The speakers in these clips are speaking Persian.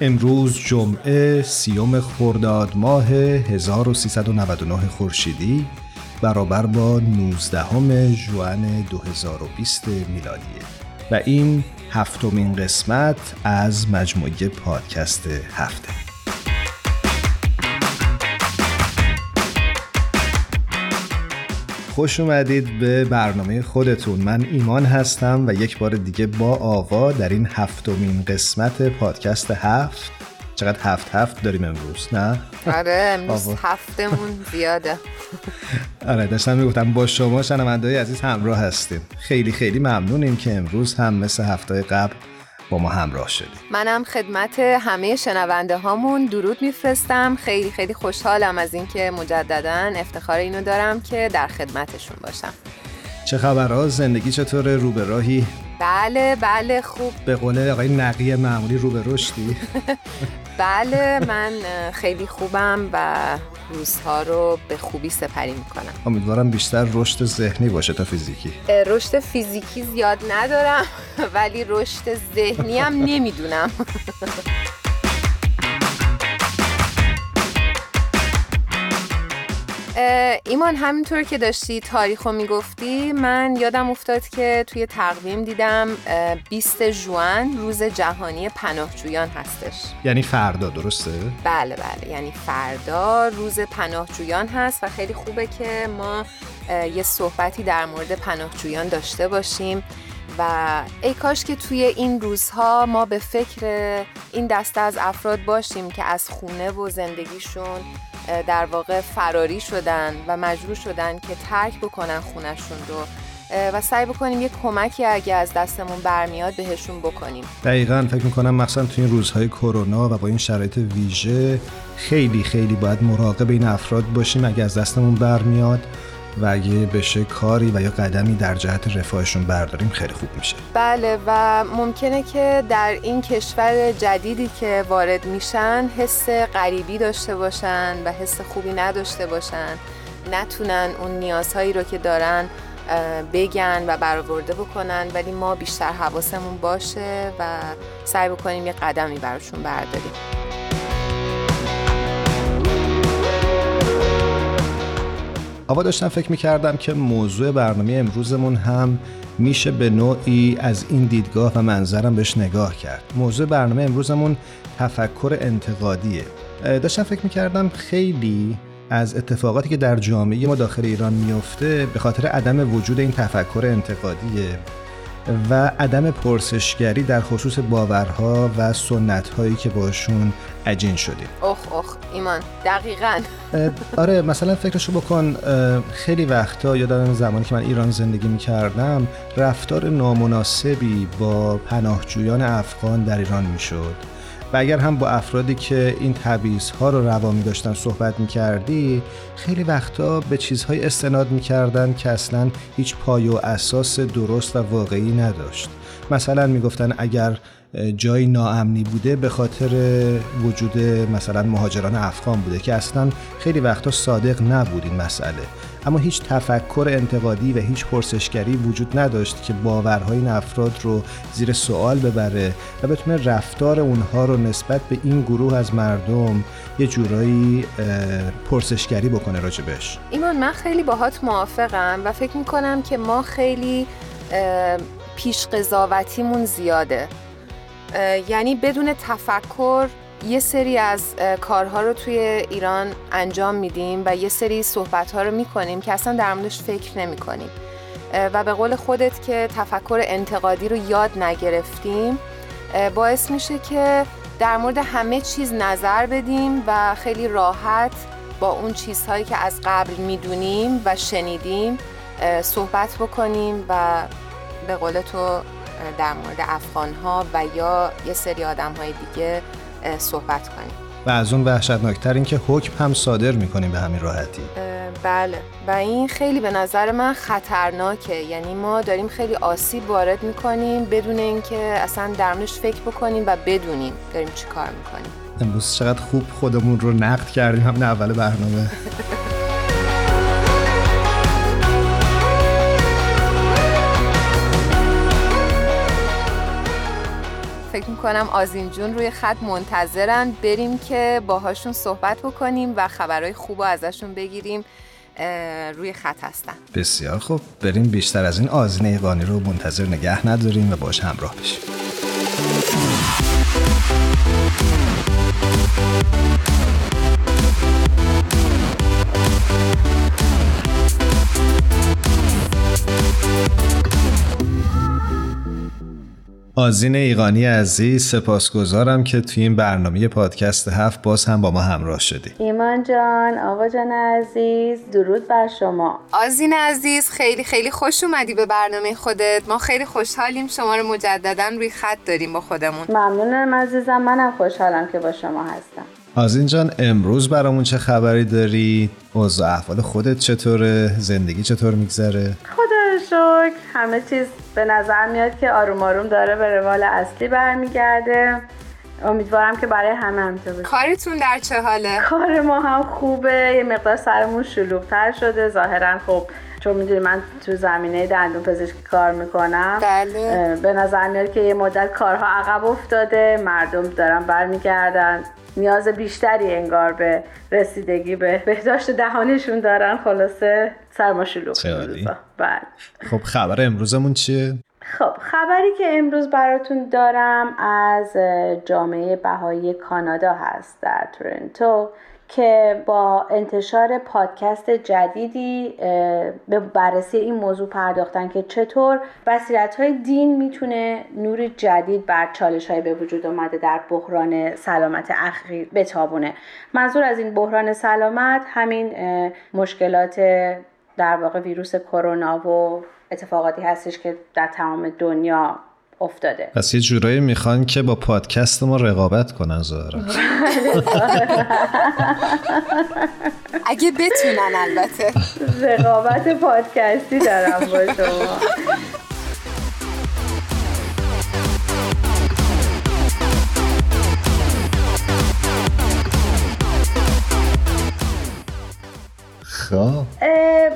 امروز جمعه سیوم خرداد ماه 1399 خورشیدی برابر با 19 ژوئن 2020 میلادیه و این هفتمین قسمت از مجموعه پادکست هفته. خوش اومدید به برنامه خودتون. من ایمان هستم و یک بار دیگه با آوا در این هفتمین قسمت پادکست هفت. چقدر هفت هفت داریم امروز نه؟ آره امروز هفتمون زیاده. آره داشتم می‌گفتم با شما شنونده عزیز همراه هستیم. خیلی خیلی ممنونیم که امروز هم مثل هفته قبل با ما همراه شدید منم خدمت همه شنونده هامون درود میفرستم. خیلی خیلی خوشحالم از اینکه مجددا افتخار اینو دارم که در خدمتشون باشم. چه خبرها؟ زندگی چطوره؟ رو به راهی؟ بله بله خوب. به قول آقای نقی معمولی رو به رشدی. بله من خیلی خوبم و روزها رو به خوبی سپری می‌کنم. امیدوارم بیشتر رشد ذهنی باشه تا فیزیکی. رشد فیزیکی زیاد ندارم ولی رشد ذهنی هم نمی‌دونم. ایمان همینطور که داشتی تاریخ رو می‌گفتی من یادم افتاد که توی تقویم دیدم 20 جوان روز جهانی پناهجویان هستش. یعنی فردا درسته؟ بله بله. یعنی فردا روز پناهجویان هست و خیلی خوبه که ما یه صحبتی در مورد پناهجویان داشته باشیم. و ای کاش که توی این روزها ما به فکر این دسته از افراد باشیم که از خونه و زندگیشون در واقع فراری شدن و مجبور شدن که ترک بکنن خونشون رو. و سعی بکنیم یه کمکی اگه از دستمون برمیاد بهشون بکنیم. دقیقا فکر می‌کنم مثلا توی این روزهای کرونا و با این شرایط ویژه خیلی خیلی باید مراقب این افراد باشیم اگه از دستمون برمیاد. و اگه بشه کاری و یا قدمی در جهت رفاهشون برداریم خیلی خوب میشه. بله و ممکنه که در این کشور جدیدی که وارد میشن حس غریبی داشته باشن و حس خوبی نداشته باشن. نتونن اون نیازهایی رو که دارن بگن و برآورده بکنن ولی ما بیشتر حواسمون باشه و سعی بکنیم یه قدمی براشون برداریم. آوا داشتم فکر می‌کردم که موضوع برنامه امروزمون هم میشه به نوعی از این دیدگاه و منظرم بهش نگاه کرد. موضوع برنامه امروزمون تفکر انتقادیه. داشتم فکر می‌کردم خیلی از اتفاقاتی که در جامعه ما داخل ایران میفته به خاطر عدم وجود این تفکر انتقادیه و عدم پرسشگری در خصوص باورها و سنتهایی که باشون عجین شدیم اخ اخ ایمان دقیقا. آره مثلا فکرشو بکن خیلی وقتا یادم زمانی که من ایران زندگی می‌کردم رفتار نامناسبی با پناهجویان افغان در ایران می‌شد. و اگر هم با افرادی که این تبعیض ها رو روا می داشتن صحبت می کردی خیلی وقتا به چیزهای استناد می کردن که اصلا هیچ پای و اساس درست و واقعی نداشت. مثلا می گفتن اگر جایی ناامنی بوده به خاطر وجود مثلا مهاجران افغان بوده که اصلا خیلی وقتا صادق نبود این مسئله. اما هیچ تفکر انتقادی و هیچ پرسشگری وجود نداشت که باورهای این افراد رو زیر سوال ببره و بتونه رفتار اونها رو نسبت به این گروه از مردم یه جورایی پرسشگری بکنه راجبش. ایمان من خیلی باهات موافقم و فکر می‌کنم که ما خیلی پیش قضاوتیمون زیاده. یعنی بدون تفکر یه سری از کارها رو توی ایران انجام میدیم و یه سری صحبتها رو می‌کنیم که اصلا در موردش فکر نمی کنیم و به قول خودت که تفکر انتقادی رو یاد نگرفتیم باعث میشه که در مورد همه چیز نظر بدیم و خیلی راحت با اون چیزهایی که از قبل می‌دونیم و شنیدیم صحبت بکنیم و به قول تو در مورد افغان ها و یا یه سری آدم های دیگه صحبت کنیم. و از اون وحشتناکتر این که حکم هم صادر می‌کنیم به همین راحتی. بله. و این خیلی به نظر من خطرناکه. یعنی ما داریم خیلی آسیب وارد می‌کنیم بدون اینکه اصلا درمونش فکر بکنیم و بدونیم داریم چی کار می‌کنیم. امروز چقدر خوب خودمون رو نقد کردیم هم اول برنامه. فکر می‌کنم آزین جون روی خط منتظرن. بریم که باهاشون صحبت بکنیم و خبرهای خوب ازشون بگیریم. روی خط هستن. بسیار خوب. بریم بیشتر از این آزین ایقانی رو منتظر نگه نداریم و باش همراه بشیم. آزین ایقانی عزیز سپاسگزارم که توی این برنامه پادکست هفت باز هم با ما همراه شدی ایمان جان آقا جان عزیز درود بر شما آزین عزیز خیلی خیلی خوش اومدی به برنامه خودت ما خیلی خوشحالیم شما رو مجددا روی خط داریم با خودمون ممنونم عزیزم منم خوشحالم که با شما هستم آزین جان امروز برامون چه خبری داری؟ اوضاع احوال خودت چطوره؟ زندگی چطور میگذره؟ خدا شکر. همه چیز به نظر میاد که آروم آروم داره به روال اصلی برمیگرده. امیدوارم که برای همه همینطور باشه کارتون در چه حاله؟ کار ما هم خوبه. یه مقدار سرمون شلوغتر شده. ظاهرا خب چون می‌دونی من تو زمینه دندون پزشکی کار می‌کنم. بله. به نظر میاد که یه مدت کارها عقب افتاده. مردم دارن برمیگردن. نیاز بیشتری انگار به رسیدگی به بهداشت دهانشون دارن. خلاصه سرما شلوغ بله. خب خبر امروزمون چیه؟ خب خبری که امروز براتون دارم از جامعه بهایی کانادا هست در تورنتو. که با انتشار پادکست جدیدی به بررسی این موضوع پرداختن که چطور بصیرت های دین می‌تونه نور جدید بر چالش های به وجود آمده در بحران سلامت اخیر بتابونه. منظور از این بحران سلامت همین مشکلات در واقع ویروس کرونا و اتفاقاتی هستش که در تمام دنیا افتاده. پس یه جورایی می‌خوان که با پادکست ما رقابت کنن ظاهرا اگه بتونن البته. رقابت پادکستی دارم با شما. خب.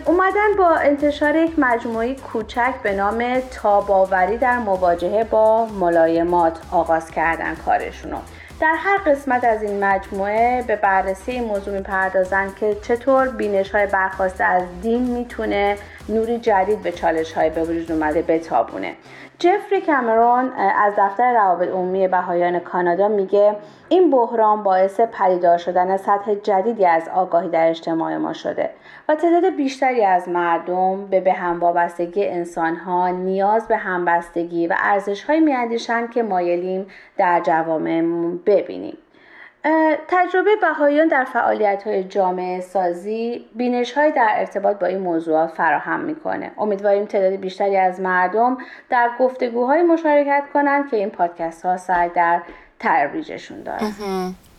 اومدن با انتشار یک مجموعه کوچک به نام تاباوری در مواجهه با ملایمات آغاز کردن کارشونو. در هر قسمت از این مجموعه به بررسی این موضوع که چطور بینش های برخواسته از دین می‌تونه نوری جدید به چالش های به وجود اومده بتابونه. جفری کامرون از دفتر روابط عمومی بهایان کانادا میگه این بحران باعث پدیدار شدن سطح جدیدی از آگاهی در اجتماع ما شده و تعداد بیشتری از مردم به به هم وابستگی انسانها نیاز به همبستگی و ارزشهایی میاندیشند که مایلیم در جوامعمون ببینیم. تجربه بهاییان در فعالیت های جامعه سازی بینش های در ارتباط با این موضوعات فراهم می‌کنه. امیدواریم تعداد بیشتری از مردم در گفتگوهای مشارکت کنند که این پادکست ها سعی در ترویجشون داره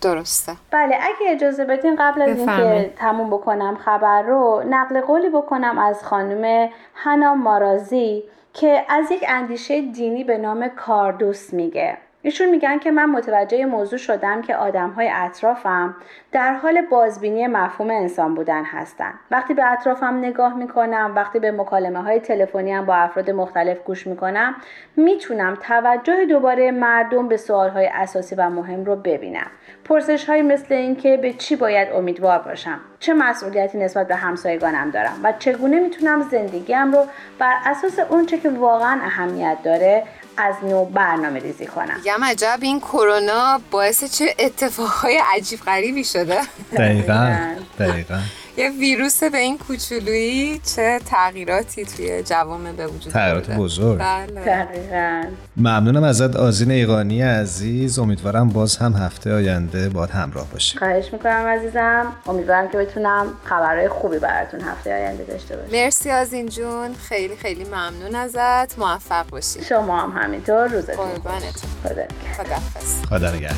درسته. بله اگه اجازه بدین قبل از اینکه تموم بکنم خبر رو نقل قولی بکنم از خانم هنا مارازی که از یک اندیشه دینی به نام کاردوس میگه. ایشون میگن که من متوجه موضوع شدم که آدم های اطرافم در حال بازبینی مفهوم انسان بودن هستند. وقتی به اطرافم نگاه می‌کنم وقتی به مکالمه های تلفنی با افراد مختلف گوش می‌کنم می‌تونم توجه دوباره مردم به سوال های اساسی و مهم رو ببینم. پرسش های مثل اینکه به چی باید امیدوار باشم چه مسئولیتی نسبت به همسایگانم دارم و چگونه می‌تونم زندگیم رو بر اساس اونچه که واقعا اهمیت داره از نو برنامه ریزی کنم. میگم عجب این کرونا باعث چه اتفاقهای عجیب غریبی شده؟ دقیقا دقیقا. یه ویروس به این کوچولویی چه تغییراتی توی جوامع به وجود تغییرات بزرگ. بله. دقیقا. ممنونم ازت آزین ایقانی عزیز. امیدوارم باز هم هفته آینده باد همراه باشیم. خواهش می‌کنم عزیزم. امیدوارم که بتونم خبرهای خوبی براتون هفته آینده داشته باشم. مرسی آزین جون. خیلی خیلی ممنون ازت. موفق باشی. شما هم همینطور. روزتون قربانتون خدا خداحافظ خدا نگهدار.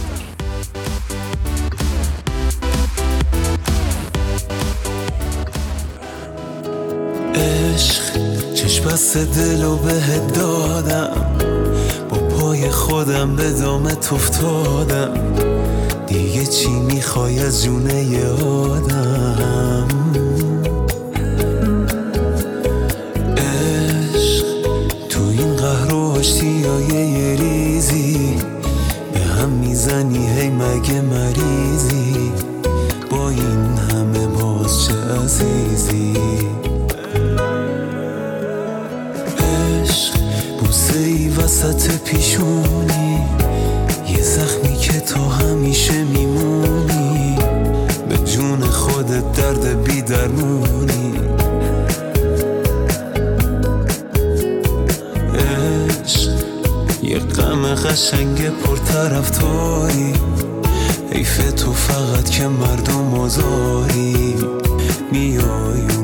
عشق. چشم بست دل و بهت دادم. با پای خودم به دامت افتادم. دیگه چی می‌خوای از جونه آدم؟ پیشونی. یه زخمی که تو همیشه میمونی. به جون خودت درد بی درمونی عشق یه غم قشنگ پرطرفداری حیف تو فقط که مردم آزاری. میای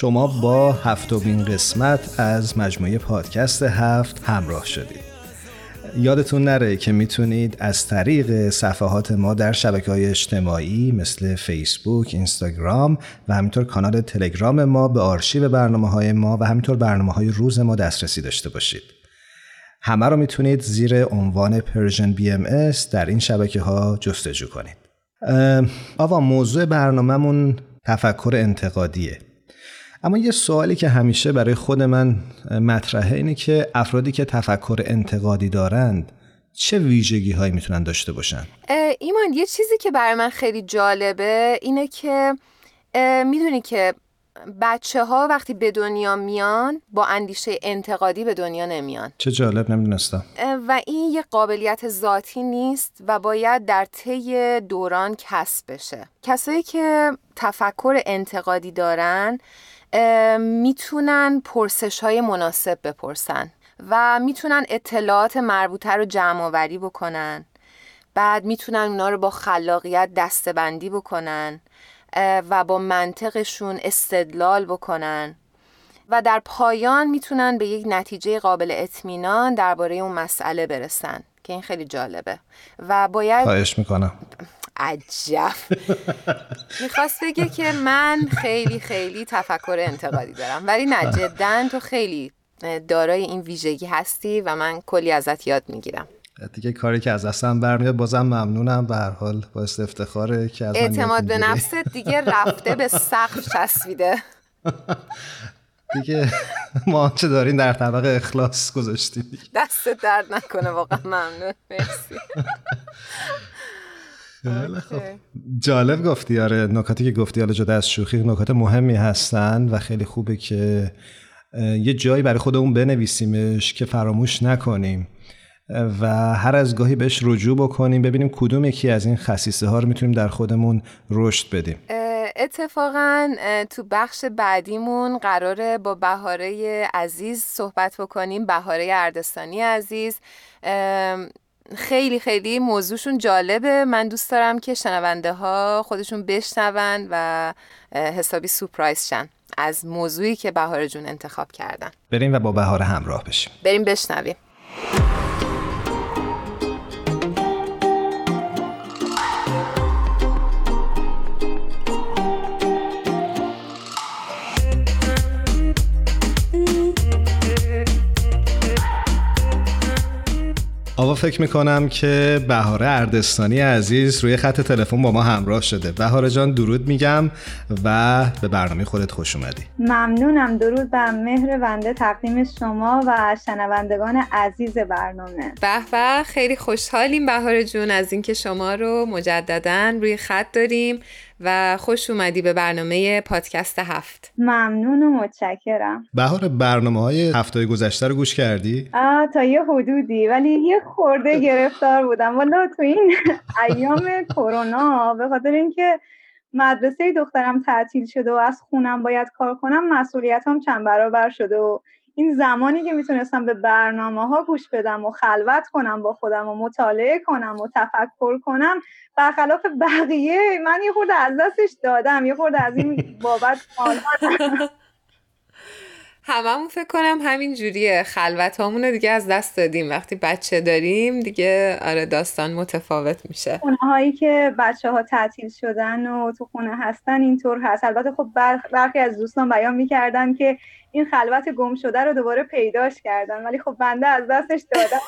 شما با هفتمین قسمت از مجموعه پادکست هفت همراه شدید یادتون نره که می‌تونید از طریق صفحات ما در شبکه های اجتماعی مثل فیسبوک، اینستاگرام و همینطور کانال تلگرام ما به آرشیو برنامه های ما و همینطور برنامه های روز ما دسترسی داشته باشید. همه رو می‌تونید زیر عنوان بی ام در این شبکه ها جستجو کنید. آوا موضوع برنامهمون تفکر انتقادیه. اما یه سوالی که همیشه برای خود من مطرحه اینه که افرادی که تفکر انتقادی دارند چه ویژگی هایی می‌تونن داشته باشن؟ ایمان یه چیزی که برای من خیلی جالبه اینه که می‌دونی که بچه ها وقتی به دنیا میان با اندیشه انتقادی به دنیا نمیان. چه جالب نمی‌دونستم. و این یه قابلیت ذاتی نیست و باید در طی دوران کسب بشه. کسایی که تفکر انتقادی دارن می‌تونن پرسش های مناسب بپرسن و می‌تونن اطلاعات مربوطه رو جمع آوری بکنن. بعد می‌تونن اونا رو با خلاقیت دستبندی بکنن و با منطقشون استدلال بکنن. و در پایان می‌تونن به یک نتیجه قابل اطمینان درباره اون مسئله برسن که این خیلی جالبه. و باید خواهش می‌کنم. عجب. می‌خواست بگه که من خیلی خیلی تفکر انتقادی دارم ولی نه جدا تو خیلی دارای این ویژگی هستی و من کلی ازت یاد می‌گیرم. دیگه کاری که از دستم برمیاد بازم ممنونم. به هر حال با افتخاره که از اعتماد به نفست دیگه رفته به سقف چسبیده. دیگه ما آنچه دارین در طبق اخلاص گذاشتیم دست درد نکنه واقعا ممنون. مرسی. خب. جالب گفتی آره نکاتی که گفتی حالا جدا از شوخی نکات مهمی هستن و خیلی خوبه که یه جایی برای خودمون بنویسیمش که فراموش نکنیم و هر از گاهی بهش رجوع بکنیم ببینیم کدوم یکی از این خصیصه ها رو می‌تونیم در خودمون رشد بدیم. اتفاقا تو بخش بعدیمون قراره با بهاره عزیز صحبت بکنیم بهاره اردستانی عزیز. خیلی خیلی موضوعشون جالبه. من دوست دارم که شنونده ها خودشون بشنون و حسابی سپرایز شن از موضوعی که بهاره جون انتخاب کردن. بریم و با بهاره همراه بشیم. بریم بشنویم. آوا فکر می‌کنم که بهاره اردستانی عزیز روی خط تلفن با ما همراه شده. بهاره جان درود میگم و به برنامه خودت خوش اومدی. ممنونم. درود به مهر بنده تقدیم شما و شنوندگان عزیز برنامه. به به خیلی خوشحالیم بهاره جون از اینکه شما رو مجددا روی خط داریم. و خوش اومدی به برنامه پادکست هفت. ممنون و متشکرم. بهار برنامه های هفته گذشته رو گوش کردی؟ آه تا یه حدودی ولی یه خورده گرفتار بودم. والا تو این ایام کرونا به خاطر اینکه مدرسه دخترم تعطیل شده و از خونم باید کار کنم مسئولیتام چند برابر شده و این زمانی که می‌تونستم به برنامه ها گوش بدم و خلوت کنم با خودم و مطالعه کنم و تفکر کنم برخلاف بقیه من یه خورده از دستش دادم یه خورده از این بابت هممون فکر کنم همین جوریه. خلوت رو دیگه از دست دادیم. وقتی بچه داریم دیگه آره داستان متفاوت میشه. خونه هایی که بچه ها تعطیل شدن و تو خونه هستن اینطور هست. البته خب برخی از دوستان بیان می‌کردن که این خلوت گم شده رو دوباره پیداش کردن ولی خب بنده از دستش دادم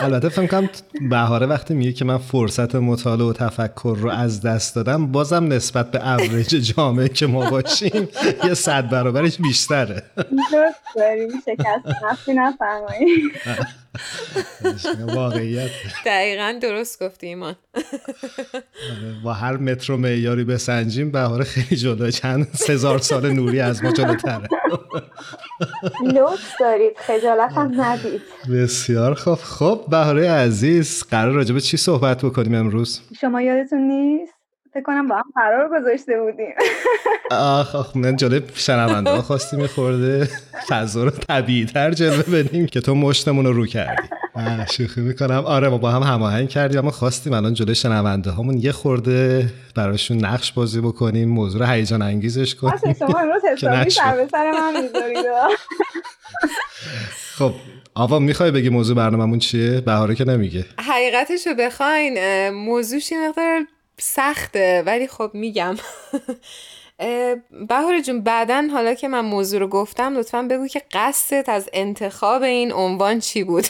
البته فکر کنم بهاره وقتی میگه که من فرصت مطالعه و تفکر رو از دست دادم بازم نسبت به اوریج جامعه که ما باشیم یه صد برابرش بیشتره. درست داریم شکست. نفسی نفرمایید واقعیت. دقیقا درست گفتی ایمان. آره، با هر متر معیاری بسنجیم بهار خیلی جلو چند سزار سال نوری از ما جلوتره. لطف دارید خجالت هم ندید. بسیار خوب. خب بهاره عزیز قرار راجبه چی صحبت بکنیم امروز؟ شما یادتون نیست؟ فکر کنم با هم قرار گذاشته بودیم. آخ آخ من جالب شنونده ها خواستیم میخورده فضا رو طبیعی تر جلوه بدیم که تو مشتمون رو رو کردی. شوخی می‌کنم. آره ما با هم هماهنگ کردیم اما خواستیم الان جلوی شنونده هامون یه خورده براشون نقش بازی بکنیم موضوع رو هیجان انگیزش کنیم. شما امروز حسابی سر به سر من خب آوا می‌خوای بگی موضوع برنامهمون چیه؟ بهاره که نمیگه. حقیقتش رو بخواین موضوعش مقدار سخته ولی خب میگم. بهار جون بعدا حالا که من موضوع رو گفتم لطفا بگو که قصدت از انتخاب این عنوان چی بود؟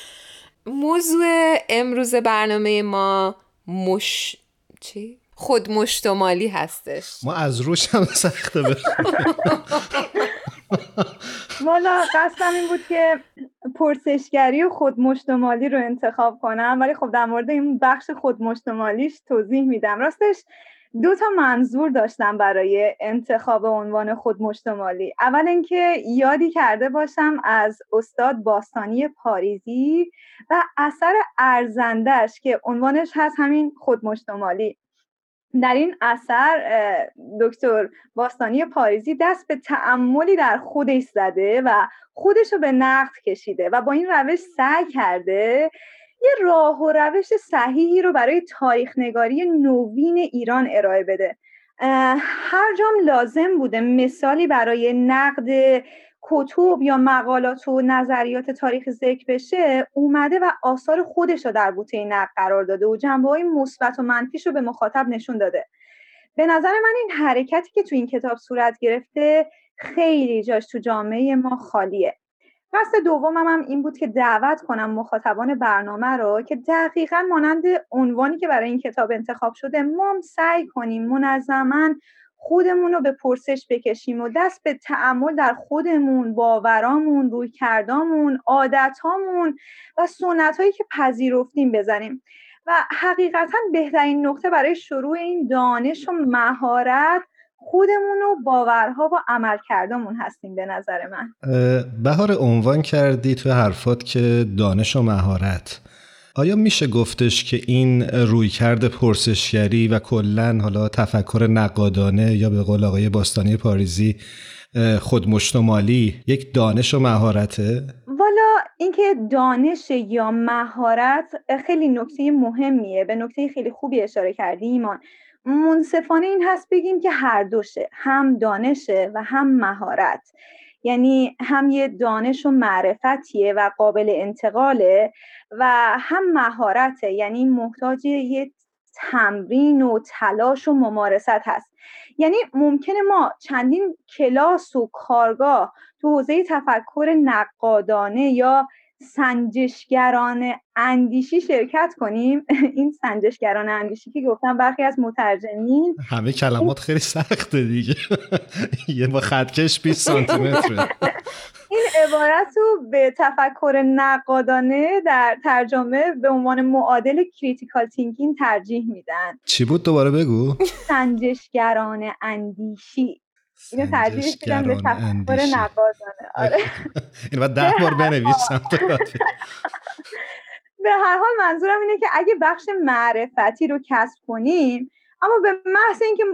موضوع امروز برنامه ما مش چی؟ خود مشتمالی هستش. ما از روش هم سخته والا قصدم این بود که پرسشگری و خودمشتمالی رو انتخاب کنم ولی خب در مورد این بخش خودمشتمالیش توضیح میدم. راستش دو تا منظور داشتم برای انتخاب عنوان خودمشتمالی اول اینکه یادی کرده باشم از استاد باستانی پاریزی و اثر ارزندهش که عنوانش هست همین خودمشتمالی در این اثر دکتر باستانی پاریزی دست به تعملی در خودش زده و خودش رو به نقد کشیده و با این روش سعی کرده یه راه و روش صحیحی رو برای تاریخ نگاری نوین ایران ارائه بده. هر جام لازم بوده مثالی برای نقد کتب یا مقالات و نظریات تاریخ ذکر بشه اومده و آثار خودش رو در بوته نقد قرار داده و جنبه های مثبت و منفیش رو به مخاطب نشون داده. به نظر من این حرکتی که تو این کتاب صورت گرفته خیلی جاش تو جامعه ما خالیه. قصد دومم هم این بود که دعوت کنم مخاطبان برنامه رو که دقیقا مانند عنوانی که برای این کتاب انتخاب شده ما سعی کنیم منظما خودمون رو به پرسش بکشیم و دست به تعمل در خودمون باورامون روی کردامون عادتامون و سنت هایی که پذیرفتیم بزنیم. و حقیقتا بهترین نقطه برای شروع این دانش و مهارت خودمون و باورها و عملکردمون هستیم به نظر من. بهار عنوان کردی تو حرفات که دانش و مهارت. آیا میشه گفتش که این رویکرد پرسشگری و کلا حالا تفکر نقادانه یا به قول آقای باستانی پاریزی خودمشتمالی یک دانش و مهارته؟ والا اینکه دانش یا مهارت خیلی نکته مهمیه. به نکته خیلی خوبی اشاره کردی ایمان. منصفانه این هست بگیم که هر دوشه. هم دانشه و هم مهارت. یعنی هم یه دانش و معرفتیه و قابل انتقاله. و هم مهارته یعنی محتاج یه تمرین و تلاش و ممارست هست. یعنی ممکنه ما چندین کلاس و کارگاه تو حوزه تفکر نقادانه یا سنجشگران اندیشی شرکت کنیم. این سنجشگران اندیشی که گفتم برخی از مترجمین همه کلمات خیلی سخته دیگه. یه با خطکش 20 سانتی این عبارت رو به تفکر نقادانه در ترجمه به عنوان معادل critical thinking ترجیح میدن. چی بود؟ دوباره بگو. سنجشگران اندیشی. اینو ترجیح میدم به تفکر نقادانه آره. این بعد ده بار بنویسم به هر حال منظورم اینه که اگه بخش معرفتی رو کسب کنیم اما به محض اینکه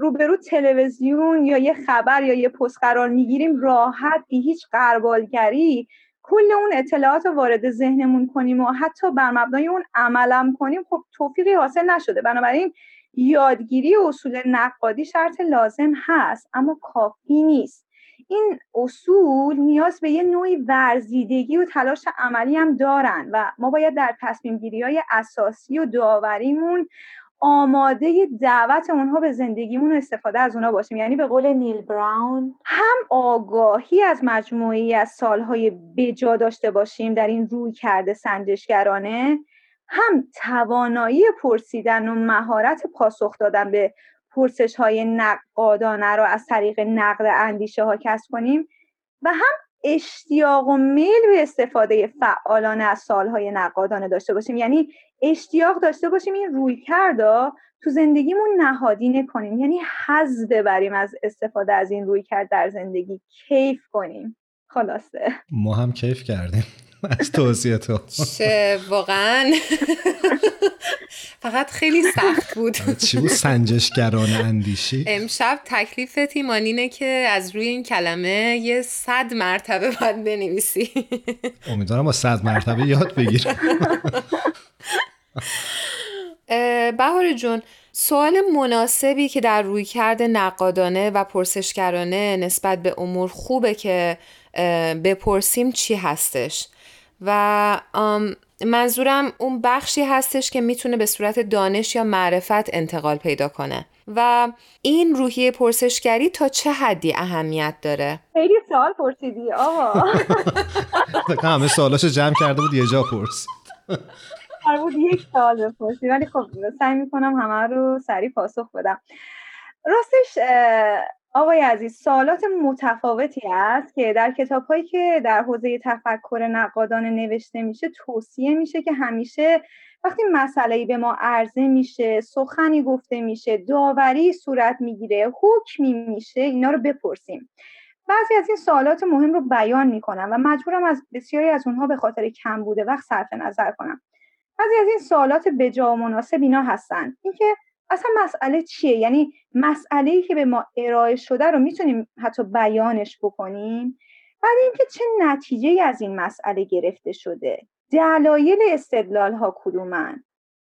روبرو تلویزیون یا یه خبر یا یه پست قرار می‌گیریم راحت بی هیچ قربالگری کل اون اطلاعات رو وارد ذهنمون کنیم و حتی بر مبنای اون عملم کنیم خب توفیقی حاصل نشده. بنابراین یادگیری اصول نقادی شرط لازم هست اما کافی نیست. این اصول نیاز به یه نوعی ورزیدگی و تلاش عملی هم دارن و ما باید در تصمیم گیری های اساسی و داوریمون آماده دعوت اونها به زندگیمون و استفاده از اونها باشیم. یعنی به قول نیل براون هم آگاهی از مجموعی از سالهای بجا داشته باشیم در این روی کرده سنجشگرانه هم توانایی پرسیدن و مهارت پاسخ دادن به پرسش های نقادانه رو از طریق نقد اندیشه ها کسب کنیم و هم اشتیاق و میل به استفاده فعالانه از سالهای نقادانه داشته باشیم. یعنی اشتیاق داشته باشیم این روی کردا تو زندگیمون نهادینه کنیم یعنی حز ببریم از استفاده از این روی کرد در زندگی. کیف کنیم. خلاصه. ما هم کیف کردیم. از توضیح تو چه واقعا. فقط خیلی سخت بود. چی بود؟ سنجشگران اندیشی؟ امشب تکلیف تیمان اینه که از روی این کلمه یه صد مرتبه باید بنویسی. امیدوارم با صد مرتبه یاد بگیرم. بهار جون سوال مناسبی که در روی کرده نقادانه و پرسشگرانه نسبت به امور خوبه که بپرسیم چی هستش؟ و منظورم اون بخشی هستش که می‌تونه به صورت دانش یا معرفت انتقال پیدا کنه. و این روحیه پرسشگری تا چه حدی اهمیت داره؟ خیلی سوال پرسیدی آقا. همه سوالاشو جمع کرده بود یه جا پرسید. بود یک سوال بپرسی ولی خب سعی می‌کنم همه رو سریع پاسخ بدم. راستش آقای عزیز سوالات متفاوتی است که در کتاب هایی که در حوزه تفکر نقادانه نوشته میشه توصیه میشه که همیشه وقتی مسئله به ما عرضه میشه سخنی گفته میشه داوری صورت می‌گیره حکمی میشه اینا رو بپرسیم. بعضی از این سوالات مهم رو بیان می‌کنم و مجبورم از بسیاری از اونها به خاطر کم بوده وقت صرف نظر کنم. بعضی از این سوالات بجا و مناسب اینا هستن. اینکه اصلا مسئله چیه؟ یعنی مسئله که به ما ارائه شده رو می‌تونیم حتی بیانش بکنیم؟ بعد اینکه چه نتیجه از این مسئله گرفته شده؟ دلایل استدلال ها کدومن؟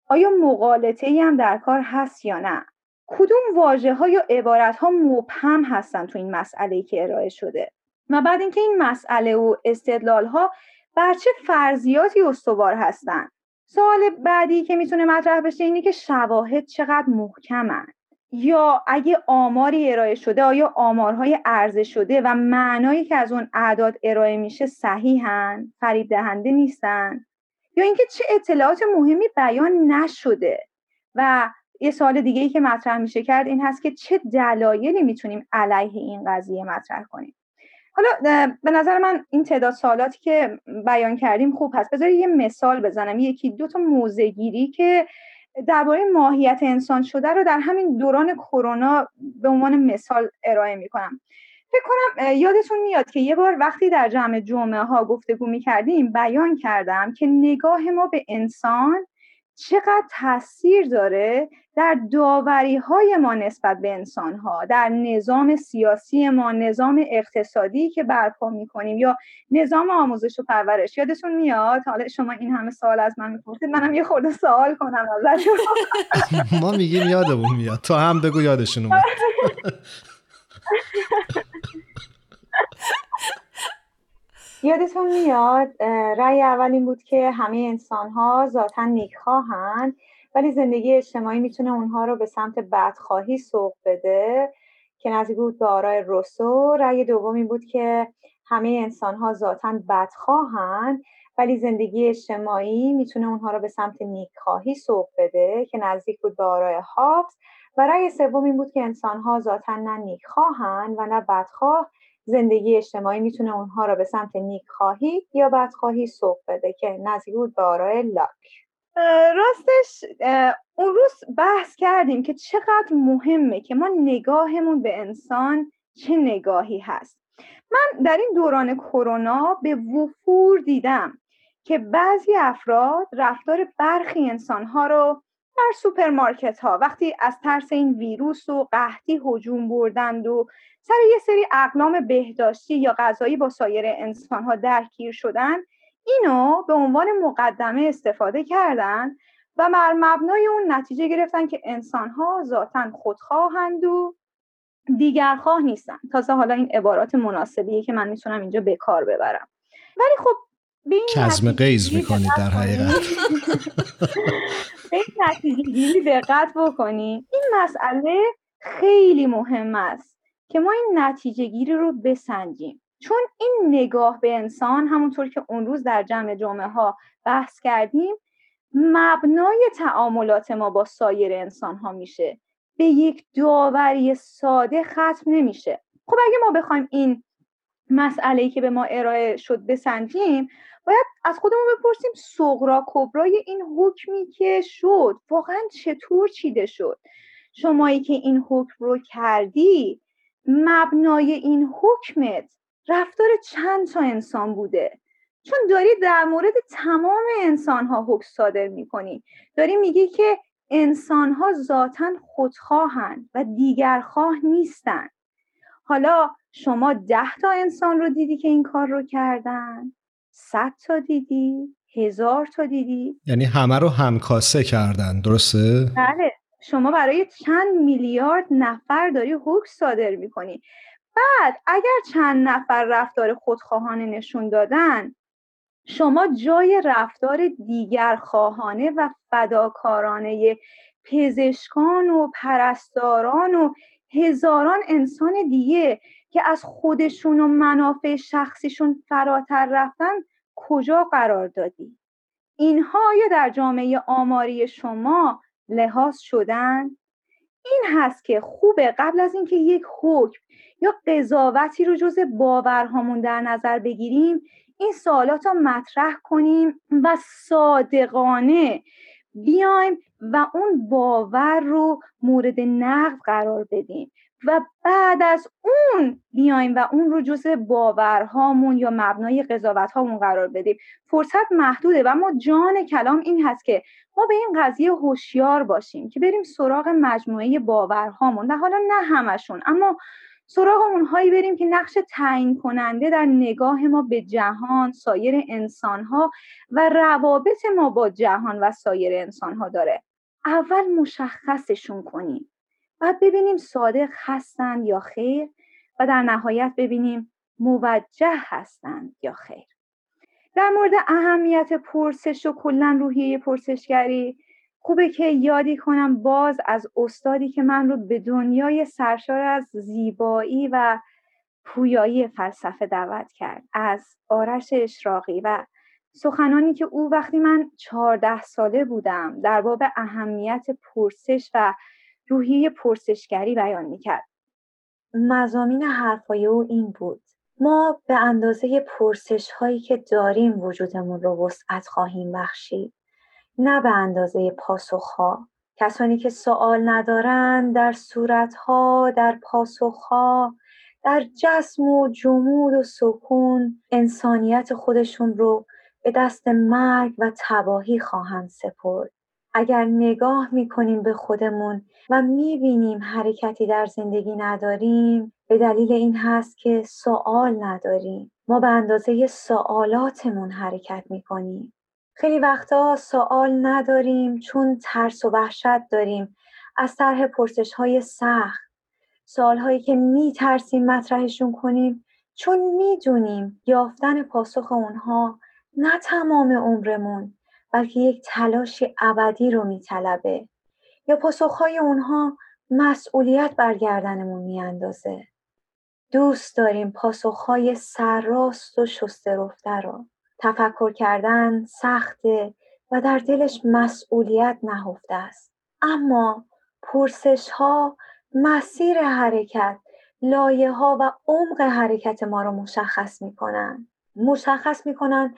آیا مقالطه ای هم در کار هست یا نه؟ کدوم واژه ها یا عبارت ها مبهم هستن تو این مسئله که ارائه شده؟ و بعد اینکه این مسئله و استدلال ها بر چه فرضیاتی استوار هستند سوال بعدی که می‌تونه مطرح بشه اینه که شواهد چقدر محکمن؟ یا اگه آماری ارائه شده آیا آمارهای عرضه شده و معنایی که از اون اعداد ارائه میشه صحیحن فریب دهنده نیستن؟ یا اینکه چه اطلاعات مهمی بیان نشده؟ و یه سوال دیگه ای که مطرح میشه کرد این هست که چه دلایلی می‌تونیم علیه این قضیه مطرح کنیم؟ حالا به نظر من این تعداد سوالاتی که بیان کردیم خوب هست. بذارید یه مثال بزنم. یکی دو تا موزگیری که درباره ماهیت انسان شده رو در همین دوران کرونا به عنوان مثال ارائه می‌کنم. فکر کنم یادتون میاد که یه بار وقتی در جمع جمعه ها گفتگو می‌کردیم بیان کردم که نگاه ما به انسان چقدر تاثیر داره در داوری های ما نسبت به انسان ها در نظام سیاسی ما نظام اقتصادی که برپا می‌کنیم یا نظام آموزش و پرورش. یادتون میاد؟ حالا شما این همه سوال از من می‌پرسید منم یه خورده سوال کنم ازش ما میگیم یادمون میاد. تو هم بگو یادشون اومد. یادتون میاد رأی اول این بود که همه انسان ها ذاتا نیکخواهند ولی زندگی اجتماعی می‌تونه اونها رو به سمت بدخواهی سوق بده که نزدیک بود به آرای روسو. رأی دوم این بود که همه انسان ها ذاتا بدخواهند ولی زندگی اجتماعی می‌تونه اونها رو به سمت نیکخواهی سوق بده که نزدیک بود به آرای هابز. و رأی سوم این بود که انسان ها ذاتا نه نیکخواهند و نه بدخواه. زندگی اجتماعی می‌تونه اونها را به سمت نیکخواهی یا بدخواهی سوق بده که نزدیک بود به آرای لاک. راستش اون روز بحث کردیم که چقدر مهمه که ما نگاهمون به انسان چه نگاهی هست. من در این دوران کرونا به وفور دیدم که بعضی افراد رفتار برخی انسانها رو در سوپرمارکت ها وقتی از ترس این ویروس و قحطی هجوم بردند و سر یه سری اقلام بهداشتی یا غذایی با سایر انسان ها درگیر شدن اینو به عنوان مقدمه استفاده کردن و بر مبنای اون نتیجه گرفتن که انسان ها ذاتا خودخواهند و دیگرخواه نیستن. تازه حالا این عبارات مناسبیه که من می‌تونم اینجا به کار ببرم. ولی خب کزم قیز می‌کنید در حقیقت. به این نتیجه دقت بکنید این مسئله خیلی مهم است که ما این نتیجه گیری رو بسنجیم. چون این نگاه به انسان همونطور که اون روز در جمع جمعه ها بحث کردیم مبنای تعاملات ما با سایر انسان ها میشه. به یک داوری ساده ختم نمیشه. خب اگه ما بخوایم این مسئله که به ما ارائه شد بسنجیم باید از خودمون بپرسیم سغرا کبرای این حکمی که شد واقعا چطور چیده شد؟ شمایی که این حکم رو کردی مبنای این حکمت رفتار چند تا انسان بوده؟ چون داری در مورد تمام انسان ها حکم صادر می‌کنی. داری میگی که انسان ها ذاتا خودخواهند و دیگرخواه نیستند حالا شما ده تا انسان رو دیدی که این کار رو کردن؟ صد تا دیدی هزار تا دیدی. یعنی همه رو همکاسه کردن درسته؟ بله. شما برای چند میلیارد نفر داری حکم صادر می‌کنی. بعد اگر چند نفر رفتار خودخواهانه نشون دادن شما جای رفتار دیگر خواهانه و فداکارانه پزشکان و پرستاران و هزاران انسان دیگه که از خودشون و منافع شخصیشون فراتر رفتن کجا قرار دادی؟ اینها یا در جامعه آماری شما لحاظ شدن؟ این هست که خوبه قبل از اینکه یک حکم یا قضاوتی رو جز باورهامون در نظر بگیریم این سوالات رو مطرح کنیم و صادقانه بیایم و اون باور رو مورد نقد قرار بدیم و بعد از اون بیایم و اون رو جز باورهامون یا مبنای قضاوت هامون قرار بدیم. فرصت محدوده و ما جان کلام این هست که ما به این قضیه هوشیار باشیم که بریم سراغ مجموعه باورهامون و حالا نه همشون اما سراغ اونهایی بریم که نقش تعیین کننده در نگاه ما به جهان سایر انسانها و روابط ما با جهان و سایر انسانها داره. اول مشخصشون کنیم. بعد ببینیم صادق هستند یا خیر و در نهایت ببینیم موجه هستند یا خیر. در مورد اهمیت پرسش و کلا روحیه پرسشگری خوبه که یادی کنم باز از استادی که من رو به دنیای سرشار از زیبایی و پویایی فلسفه دعوت کرد از آرش اشراقی و سخنانی که او وقتی من چهارده ساله بودم در باب اهمیت پرسش و روحیه پرسشگری بیان می‌کرد. مزامین حرفای او این بود. ما به اندازه پرسش هایی که داریم وجودمون رو وسعت خواهیم بخشید. نه به اندازه پاسخها. کسانی که سوال ندارند در صورتها در پاسخها در جسم و جمود و سکون انسانیت خودشون رو به دست مرگ و تباهی خواهند سپرد. اگر نگاه می‌کنیم به خودمون و می‌بینیم حرکتی در زندگی نداریم به دلیل این هست که سوال نداریم. ما به اندازه سوالاتمون حرکت می‌کنیم. خیلی وقتا سوال نداریم چون ترس و وحشت داریم. از طرح پرسش های سخت سوال هایی که میترسیم مطرحشون کنیم چون می‌دونیم یافتن پاسخ اونها نه تمام عمرمون بلکه یک تلاش ابدی رو میطلبه. یا پاسخهای اونها مسئولیت برگردنمون میاندازه. دوست داریم پاسخهای سرراست و شسته رفته رو. تفکر کردن سخته و در دلش مسئولیت نهفته است. اما پرسش ها مسیر حرکت لایه ها و عمق حرکت ما رو مشخص کنن مشخص کنن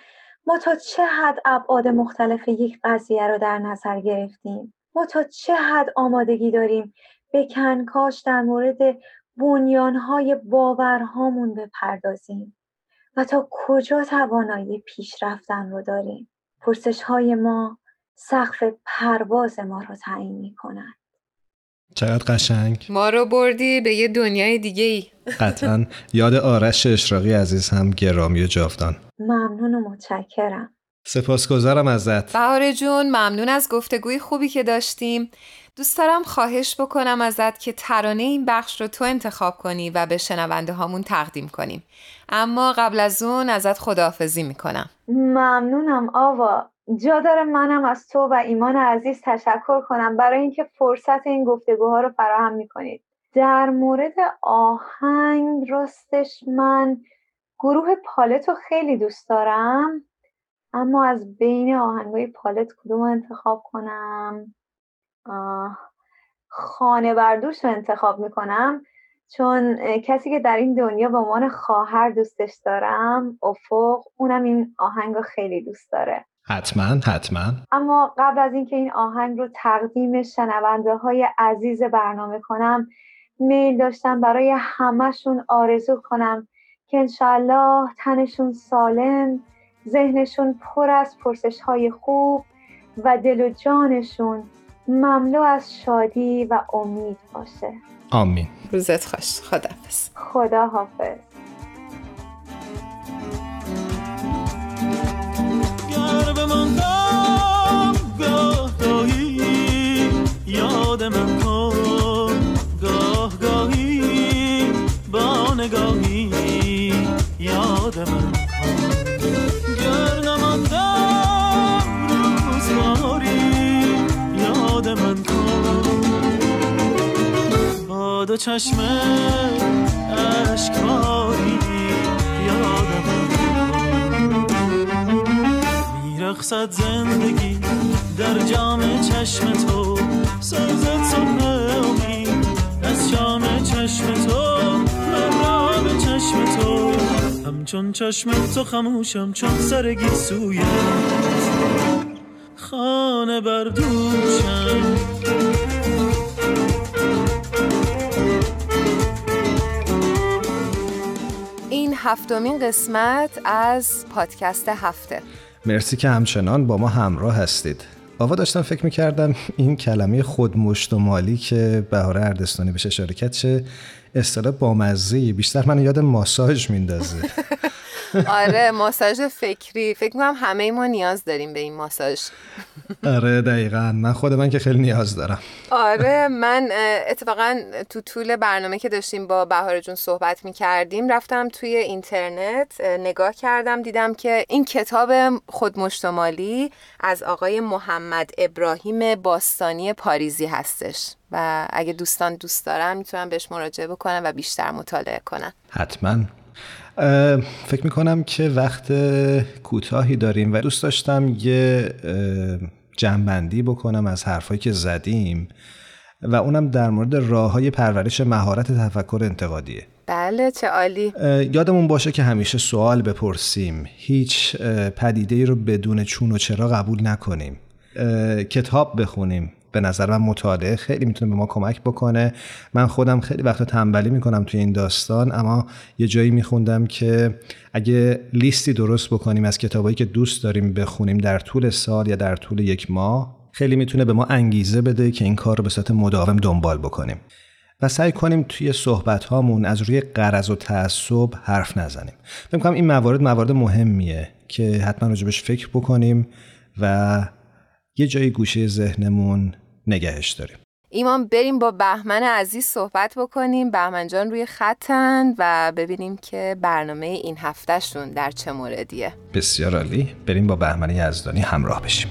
ما تا چه حد ابعاد مختلف یک قضیه رو در نظر گرفتیم؟ ما تا چه حد آمادگی داریم به کنکاش در مورد بنیانهای باورهامون بپردازیم؟ و تا کجا توانایی پیشرفتن رو داریم؟ پرسش های ما سقف پرواز ما رو تعیین می کنند چقدر قشنگ؟ ما رو بردی به یه دنیای دیگه ای قطعا. یاد آرش اشراقی عزیز هم گرامی و جاودان. ممنون و متشکرم. سپاسگزارم ازت. بهاره جون ممنون از گفتگوی خوبی که داشتیم. دوست دارم خواهش بکنم ازت که ترانه این بخش رو تو انتخاب کنی و به شنونده هامون تقدیم کنیم. اما قبل از اون ازت خداحافظی می‌کنم. ممنونم آوا. جا داره منم از تو و ایمان عزیز تشکر کنم. برای اینکه فرصت این گفتگوها رو فراهم می‌کنید. در مورد آهنگ راستش من گروه پالت رو خیلی دوست دارم اما از بین آهنگای پالت کدوم انتخاب کنم؟ خانه بردوش رو انتخاب می‌کنم. چون کسی که در این دنیا به عنوان خواهر دوستش دارم افق اونم این آهنگ رو خیلی دوست داره. حتما حتما. اما قبل از اینکه این آهنگ رو تقدیم شنونده های عزیز برنامه کنم میل داشتم برای همهشون آرزو کنم که انشالله تنشون سالم ذهنشون پر از پرسش های خوب و دل و جانشون مملو از شادی و امید باشه. آمین. روزت خوش. خداحافظ. خدا دو چشم عشقایی یادم میرخصد زندگی در جام چشم تو سازد صبح امید از جام چشم تو به چشم تو. همچون چشم تو خموشم چون سرگی سوی خانه بردوشم هفتمین قسمت از پادکست هفته. مرسی که همچنان با ما همراه هستید. آوا داشتم فکر می‌کردم این کلمه خودمشت و مالی که بهاره اردستانی بهش اشاره کرد چه اصطلاح بامزه بیشتر من یاد ماساژ میندازه. آره ماساژ فکری. فکر می‌کنم همه ما نیاز داریم به این ماساژ. آره دقیقا. من خود من که خیلی نیاز دارم. آره من اتفاقا تو طول برنامه که داشتیم با بهار جون صحبت می کردیم رفتم توی اینترنت نگاه کردم دیدم که این کتاب خودمشتمالی از آقای محمد ابراهیم باستانی پاریزی هستش. و اگه دوستان دوست دارن می‌تونن بهش مراجعه بکنن و بیشتر مطالعه کنن. حتما. فکر می‌کنم که وقت کوتاهی داریم و دوست داشتم یه جنبندی بکنم از حرفایی که زدیم و اونم در مورد راه های پرورش مهارت تفکر انتقادیه. بله چه عالی. یادمون باشه که همیشه سوال بپرسیم. هیچ پدیده ای رو بدون چون و چرا قبول نکنیم. کتاب بخونیم. به نظر من مطالعه خیلی می‌تونه به ما کمک بکنه. من خودم خیلی وقتا تنبلی می‌کنم توی این داستان اما یه جایی میخوندم که اگه لیستی درست بکنیم از کتابایی که دوست داریم بخونیم در طول سال یا در طول یک ماه خیلی می‌تونه به ما انگیزه بده که این کار رو به صورت مداوم دنبال بکنیم. و سعی کنیم توی صحبت هامون از روی قرض و تعصب حرف نزنیم. فکر کنم این موارد موارد مهمیه که حتما راجبش فکر بکنیم و یه جایی گوشه ذهنمون نگهش داریم. ایمان بریم با بهمن عزیز صحبت بکنیم. بهمن جان روی خطن و ببینیم که برنامه این هفتهشون در چه موردیه. بسیار عالی. بریم با بهمن یزدانی همراه بشیم.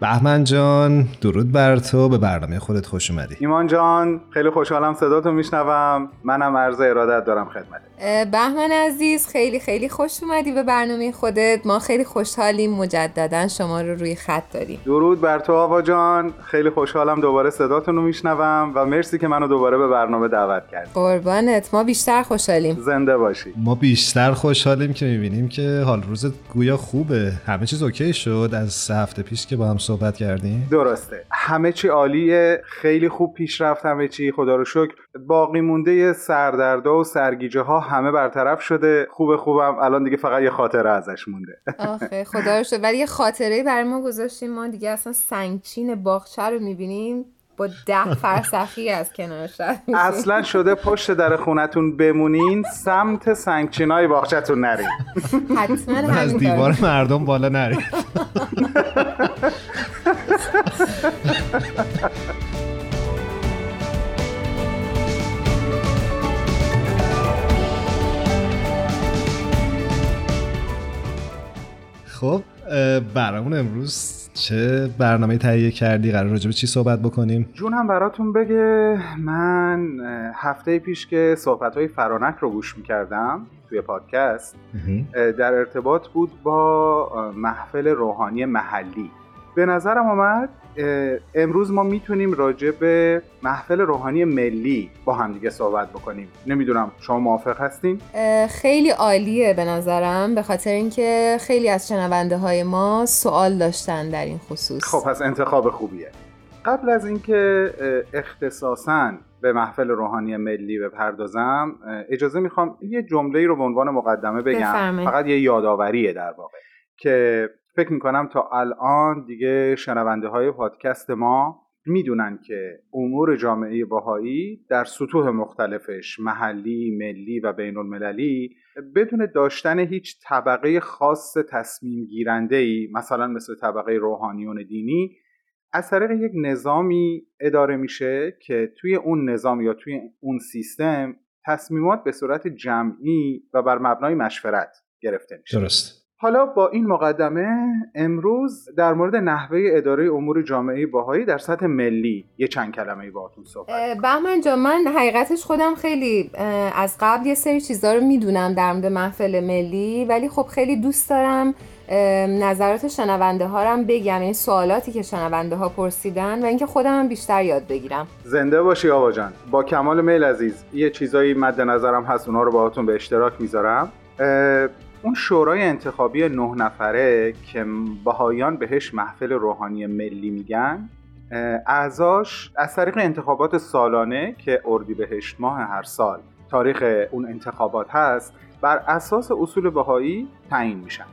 بهمن جان درود بر تو به برنامه خودت خوش اومدی. ایمان جان خیلی خوشحالم صداتو میشنوم. منم عرض ارادت دارم خدمت بهمن عزیز خیلی خیلی خوش اومدی به برنامه خودت. ما خیلی خوشحالیم. مجددا شما رو روی خط داریم. درود بر تو آوا جان. خیلی خوشحالم دوباره صداتون رو میشنوم و مرسی که منو دوباره به برنامه دعوت کردی. قربانت. ما بیشتر خوشحالیم. زنده باشی. ما بیشتر خوشحالیم که می‌بینیم که حال روزت گویا خوبه. همه چیز اوکی شد از سه هفته پیش که با هم صحبت کردیم؟ درسته. همه چی عالیه. خیلی خوب پیش رفت همه چی. خدا رو شکر. باقی مونده سردردا و سرگیجه ها همه برطرف شده. خوب خوبم. الان دیگه فقط یه خاطره ازش مونده. آخه خدا رو شکر. ولی یه خاطره برای ما گذاشتیم. ما دیگه اصلا سنگچین باغچه رو می‌بینیم. با ده فرسخی از کنارش اصلا شده پشت در خونتون بمونین سمت سنگچینای باغچتون نرین. حتما از دیوار مردم بالا نرین. خب برامون امروز چه برنامه تهیه کردی؟ قرار راجع به چی صحبت بکنیم؟ جون هم براتون بگه من هفته پیش که صحبت های فرانک رو گوش می‌کردم توی پادکست در ارتباط بود با محفل روحانی محلی. به نظرم آمد امروز ما می‌تونیم راجع به محفل روحانی ملی با هم دیگه صحبت بکنیم. نمی‌دونم شما موافق هستین؟ خیلی عالیه به نظرم به خاطر اینکه خیلی از شنونده های ما سوال داشتن در این خصوص. خب پس انتخاب خوبیه. قبل از اینکه اختصاصا به محفل روحانی ملی بپردازم اجازه می‌خوام یه جمله رو به عنوان مقدمه بگم. فقط یه یادآوریه در واقع. که فکر می‌کنم تا الان دیگه شنونده های پادکست ما می‌دونن که امور جامعه باهایی در سطوح مختلفش محلی، ملی و بین المللی بدون داشتن هیچ طبقه خاص تصمیم گیرنده ای مثلا مثل طبقه روحانیون دینی از طریق یک نظامی اداره میشه که توی اون نظام یا توی اون سیستم تصمیمات به صورت جمعی و بر مبنای مشورت گرفته میشه. درست. حالا با این مقدمه امروز در مورد نحوه اداره امور جامعه باهایی در سطح ملی یه چند کلمه باهاتون صحبت بهمن جا من حقیقتش خودم خیلی از قبل یه سری چیزا رو می‌دونم در مورد محفل ملی ولی خب خیلی دوست دارم نظرات شنونده ها هم بگم این سوالاتی که شنونده ها پرسیدن و اینکه خودم هم بیشتر یاد بگیرم. زنده باشی آقا جان. با کمال میل عزیز یه چیزایی مد نظرم هست اونها رو باهاتون به اشتراک می‌ذارم. اون شورای انتخابی نه نفره که بهاییان بهش محفل روحانی ملی میگن اعضاش از طریق انتخابات سالانه که اردیبهشت ماه هر سال تاریخ اون انتخابات هست بر اساس اصول بهایی تعیین میشن.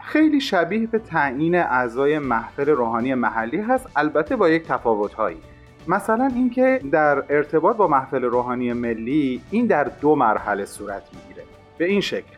خیلی شبیه به تعیین اعضای محفل روحانی محلی هست البته با یک تفاوتهایی. مثلا اینکه در ارتباط با محفل روحانی ملی این در دو مرحله صورت می‌گیره. به این شکل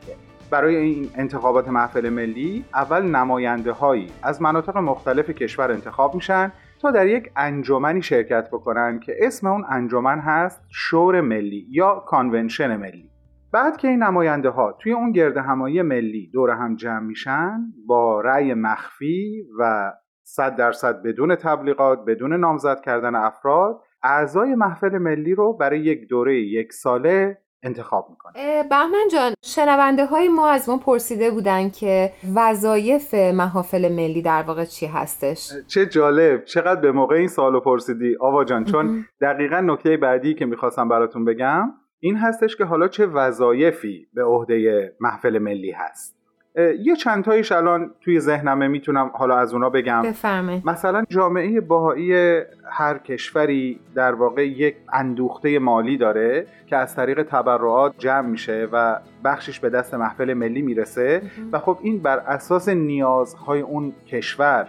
برای این انتخابات محفل ملی اول نماینده هایی از مناطق مختلف کشور انتخاب میشن تا در یک انجمنی شرکت بکنن که اسم اون انجمن هست شور ملی یا کانونشن ملی. بعد که این نماینده ها توی اون گرد همایی ملی دور هم جمع میشن با رأی مخفی و صد درصد بدون تبلیغات بدون نامزد کردن افراد اعضای محفل ملی رو برای یک دوره یک ساله انتخاب می‌کنه. بهمن جان شنونده های ما از ما پرسیده بودن که وظایف محافل ملی در واقع چی هستش؟ چه جالب چقدر به موقع این سوالو پرسیدی؟ آوا جان چون دقیقا نکته بعدی که می‌خواستم براتون بگم این هستش که حالا چه وظایفی به عهده محفل ملی هست. یه چند تایش الان توی ذهنمه می‌تونم حالا از اونا بگم. بفرمه. مثلا جامعه باهایی هر کشوری در واقع یک اندوخته مالی داره که از طریق تبرعات جمع میشه و بخشش به دست محفل ملی می‌رسه. و خب این بر اساس نیازهای اون کشور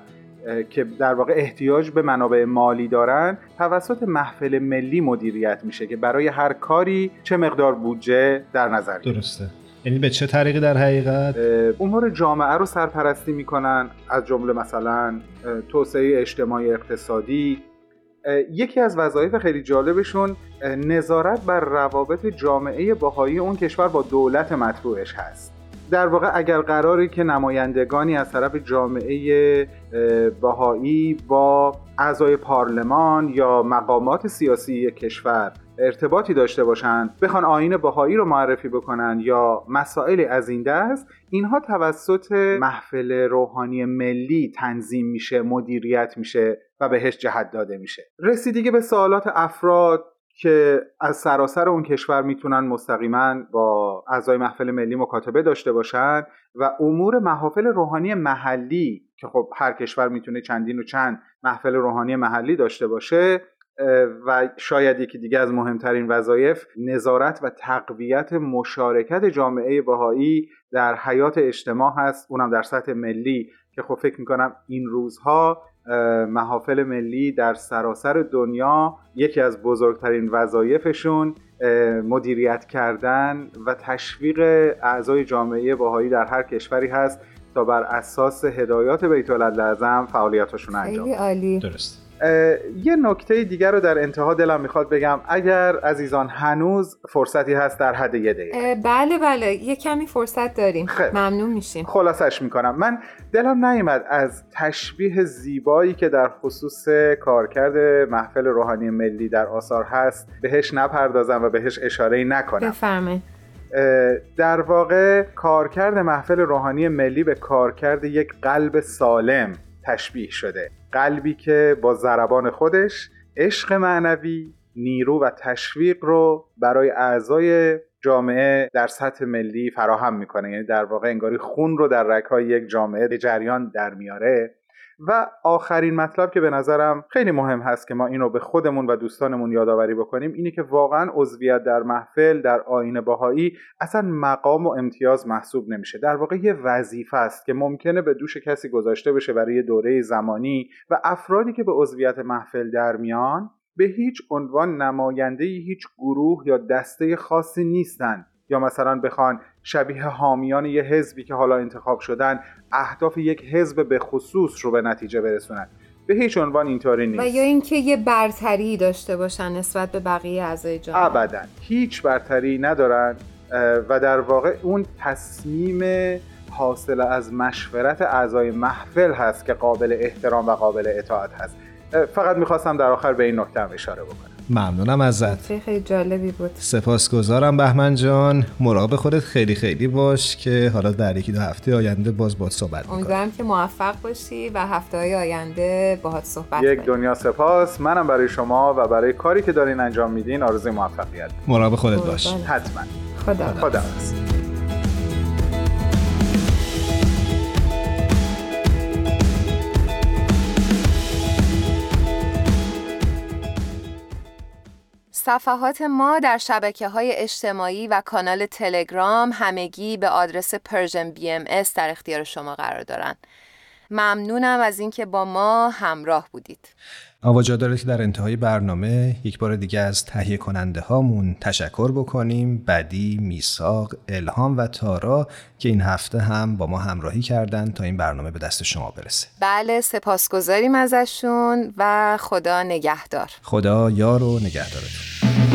که در واقع احتیاج به منابع مالی دارن توسط محفل ملی مدیریت میشه که برای هر کاری چه مقدار بودجه در نظر درسته. یعنی به چه طریقی در حقیقت؟ امور جامعه رو سرپرستی می‌کنن از جمله مثلا توسعه اجتماعی اقتصادی. یکی از وظایف خیلی جالبشون نظارت بر روابط جامعه باهایی اون کشور با دولت مطبوعش هست. در واقع اگر قراری که نمایندگانی از طرف جامعه باهایی با اعضای پارلمان یا مقامات سیاسی کشور ارتباطی داشته باشند بخوان آین باهایی رو معرفی بکنن یا مسائلی از این دست اینها توسط محفل روحانی ملی تنظیم میشه مدیریت میشه و بهش جهت داده میشه. رسیدگی به سوالات افراد که از سراسر اون کشور می‌تونن مستقیما با اعضای محفل ملی مکاتبه داشته باشن و امور محافل روحانی محلی که خب هر کشور می‌تونه چندین و چند محفل روحانی محلی داشته باشه و شاید یکی دیگه از مهمترین وظایف نظارت و تقویت مشارکت جامعه بهایی در حیات اجتماع هست. اونم در سطح ملی که خب فکر می‌کنم این روزها محافل ملی در سراسر دنیا یکی از بزرگترین وظایفشون مدیریت کردن و تشویق اعضای جامعه باهایی در هر کشوری هست تا بر اساس هدایات بیت العظم فعالیتاشون انجام خیلی عالی. درست یه نکته دیگر رو در انتها دلم می‌خواد بگم. اگر عزیزان هنوز فرصتی هست در حد یه دقیقه. بله بله. یه کمی فرصت داریم. ممنون میشیم. خلاصش می‌کنم. من دلم نیومد از تشبیه زیبایی که در خصوص کارکرد محفل روحانی ملی در آثار هست بهش نپردازم و بهش اشاره نکنم. بفرمایید. در واقع کارکرد محفل روحانی ملی به کارکرد یک قلب سالم تشبیه شده. قلبی که با ضربان خودش عشق معنوی نیرو و تشویق رو برای اعضای جامعه در سطح ملی فراهم می‌کنه. یعنی در واقع انگاری خون رو در رگهای یک جامعه به جریان در میاره. و آخرین مطلب که به نظرم خیلی مهم هست که ما اینو به خودمون و دوستانمون یادآوری بکنیم اینه که واقعا عضویت در محفل در آین باهایی اصلا مقام و امتیاز محسوب نمیشه. در واقع یه وظیفه است که ممکنه به دوش کسی گذاشته بشه برای دوره زمانی و افرادی که به عضویت محفل در میان به هیچ عنوان نماینده هیچ گروه یا دسته خاصی نیستند یا مثلا بخوان شبیه حامیان یه حزبی که حالا انتخاب شدن اهداف یک حزب به خصوص رو به نتیجه برسونن. به هیچ عنوان اینطوری نیست. و یا اینکه یه برتری داشته باشن نسبت به بقیه اعضای جامعه. ابدا. هیچ برتری ندارن و در واقع اون تصمیم حاصل از مشورت اعضای محفل هست که قابل احترام و قابل اطاعت هست. فقط می‌خواستم در آخر به این نکته اشاره بکنم. ممنونم ازت. خیلی جالبی بود. سپاسگزارم بهمن جان. مراقب خودت خیلی خیلی باش که حالا در یکی دو هفته آینده باز باید صحبت می‌کنم. امیدوارم که موفق باشی و هفته های آینده باهات صحبت یک دنیا سپاس. منم برای شما و برای کاری که دارین انجام میدین آرزوی موفقیت. مراقب خودت باش. حتما. خدا خدا صفحات ما در شبکه های اجتماعی و کانال تلگرام همگی به آدرس Persian BM در اختیار شما قرار دارن. ممنونم از اینکه با ما همراه بودید. و جا داره که در انتهای برنامه یک بار دیگه از تهیه کننده هامون تشکر بکنیم. بدی، میثاق، الهام و تارا که این هفته هم با ما همراهی کردن تا این برنامه به دست شما برسه. بله سپاسگزاریم ازشون و خدا نگهدار. خدا یار و نگهدارتون.